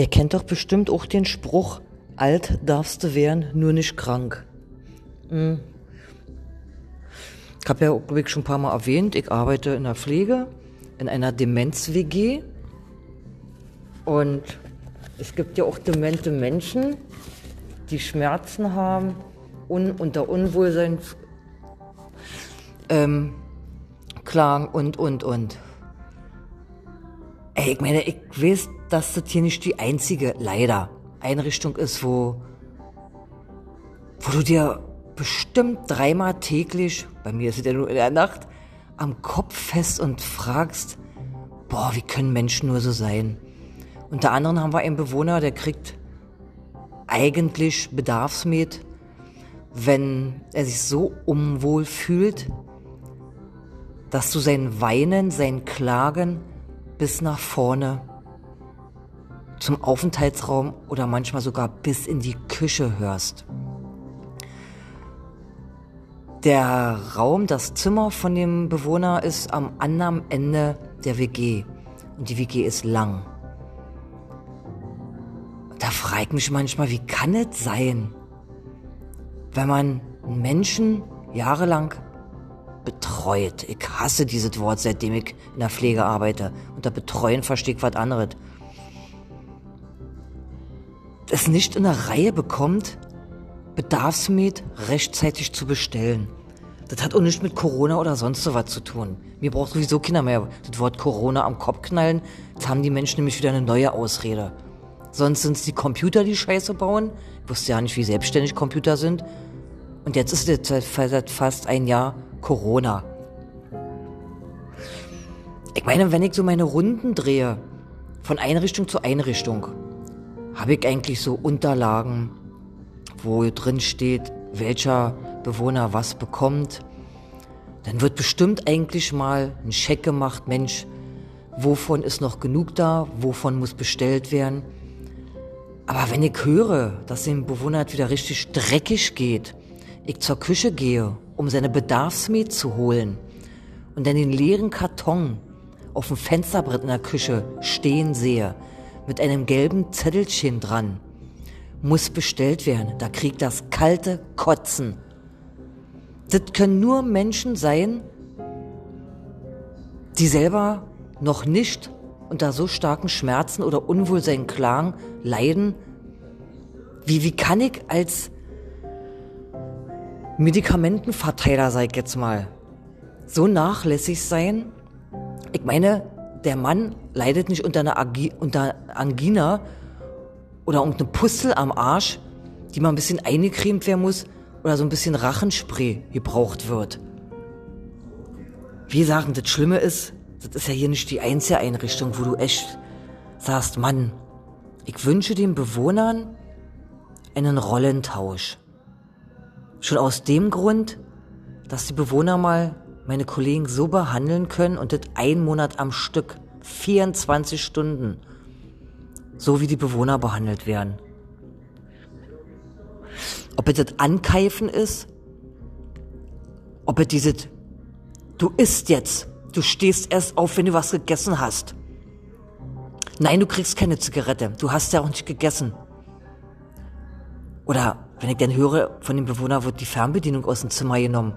Ihr kennt doch bestimmt auch den Spruch, alt darfst du werden, nur nicht krank. Hm. Ich habe ja, glaube ich, schon ein paar Mal erwähnt, ich arbeite in der Pflege, in einer Demenz-WG. Und es gibt ja auch demente Menschen, die Schmerzen haben und unter Unwohlsein ähm, klagen und, und, und. Ey, ich meine, ich weiß, dass das hier nicht die einzige, leider, Einrichtung ist, wo, wo du dir bestimmt dreimal täglich, bei mir ist es ja nur in der Nacht, am Kopf fest und fragst, boah, wie können Menschen nur so sein? Unter anderem haben wir einen Bewohner, der kriegt eigentlich Bedarfsmed, wenn er sich so unwohl fühlt, dass du sein Weinen, sein Klagen bis nach vorne zum Aufenthaltsraum oder manchmal sogar bis in die Küche hörst. Der Raum, das Zimmer von dem Bewohner ist am anderen Ende der WG und die WG ist lang. Da frage ich mich manchmal, wie kann es sein, wenn man einen Menschen jahrelang betreut. Ich hasse dieses Wort, seitdem ich in der Pflege arbeite. Unter Betreuen verstehe ich was anderes. Es nicht in der Reihe bekommt, Bedarfsmed rechtzeitig zu bestellen. Das hat auch nichts mit Corona oder sonst so was zu tun. Mir braucht sowieso Kinder mehr das Wort Corona am Kopf knallen. Jetzt haben die Menschen nämlich wieder eine neue Ausrede. Sonst sind es die Computer, die Scheiße bauen. Ich wusste ja nicht, wie selbstständig Computer sind. Und jetzt ist es seit fast ein Jahr Corona. Ich meine, wenn ich so meine Runden drehe, von Einrichtung zu Einrichtung, habe ich eigentlich so Unterlagen, wo drin steht, welcher Bewohner was bekommt. Dann wird bestimmt eigentlich mal ein Scheck gemacht, Mensch, wovon ist noch genug da, wovon muss bestellt werden. Aber wenn ich höre, dass dem Bewohner wieder richtig dreckig geht, ich zur Küche gehe, um seine Bedarfsmet zu holen und dann den leeren Karton auf dem Fensterbrett in der Küche stehen sehe, mit einem gelben Zettelchen dran, muss bestellt werden. Da kriegt das kalte Kotzen. Das können nur Menschen sein, die selber noch nicht unter so starken Schmerzen oder Unwohlsein klagen, leiden? Wie, wie kann ich als Medikamentenverteiler, sag ich jetzt mal, so nachlässig sein? Ich meine, der Mann leidet nicht unter einer Agi unter Angina oder einem Pustel am Arsch, die mal ein bisschen eingecremt werden muss oder so ein bisschen Rachenspray gebraucht wird. Wie sagen, das Schlimme ist, das ist ja hier nicht die einzige Einrichtung, wo du echt sagst, Mann, ich wünsche den Bewohnern einen Rollentausch. Schon aus dem Grund, dass die Bewohner mal meine Kollegen so behandeln können und das ein Monat am Stück, 24 Stunden, so wie die Bewohner behandelt werden. Ob es das Ankeifen ist, ob es dieses, du isst jetzt, Du stehst erst auf, wenn du was gegessen hast. Nein, du kriegst keine Zigarette. Du hast ja auch nicht gegessen. Oder wenn ich dann höre, von dem Bewohner wird die Fernbedienung aus dem Zimmer genommen.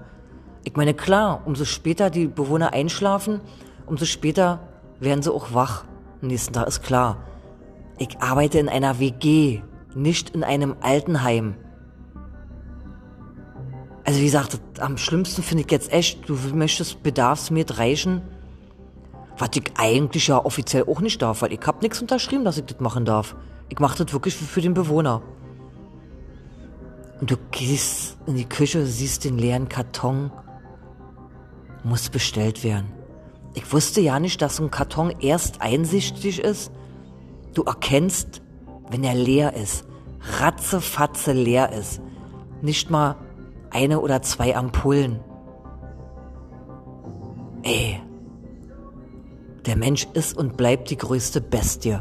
Ich meine, klar, umso später die Bewohner einschlafen, umso später werden sie auch wach. Am nächsten Tag ist klar. Ich arbeite in einer WG, nicht in einem Altenheim. Also wie gesagt, am schlimmsten finde ich jetzt echt, du möchtest Bedarfsmet reichen, was ich eigentlich ja offiziell auch nicht darf, weil ich hab nichts unterschrieben, dass ich das machen darf. Ich mache das wirklich für den Bewohner. Und du gehst in die Küche, siehst den leeren Karton, muss bestellt werden. Ich wusste ja nicht, dass so ein Karton erst einsichtig ist. Du erkennst, wenn er leer ist, ratzefatze leer ist. Nicht mal eine oder zwei Ampullen. Ey, der Mensch ist und bleibt die größte Bestie.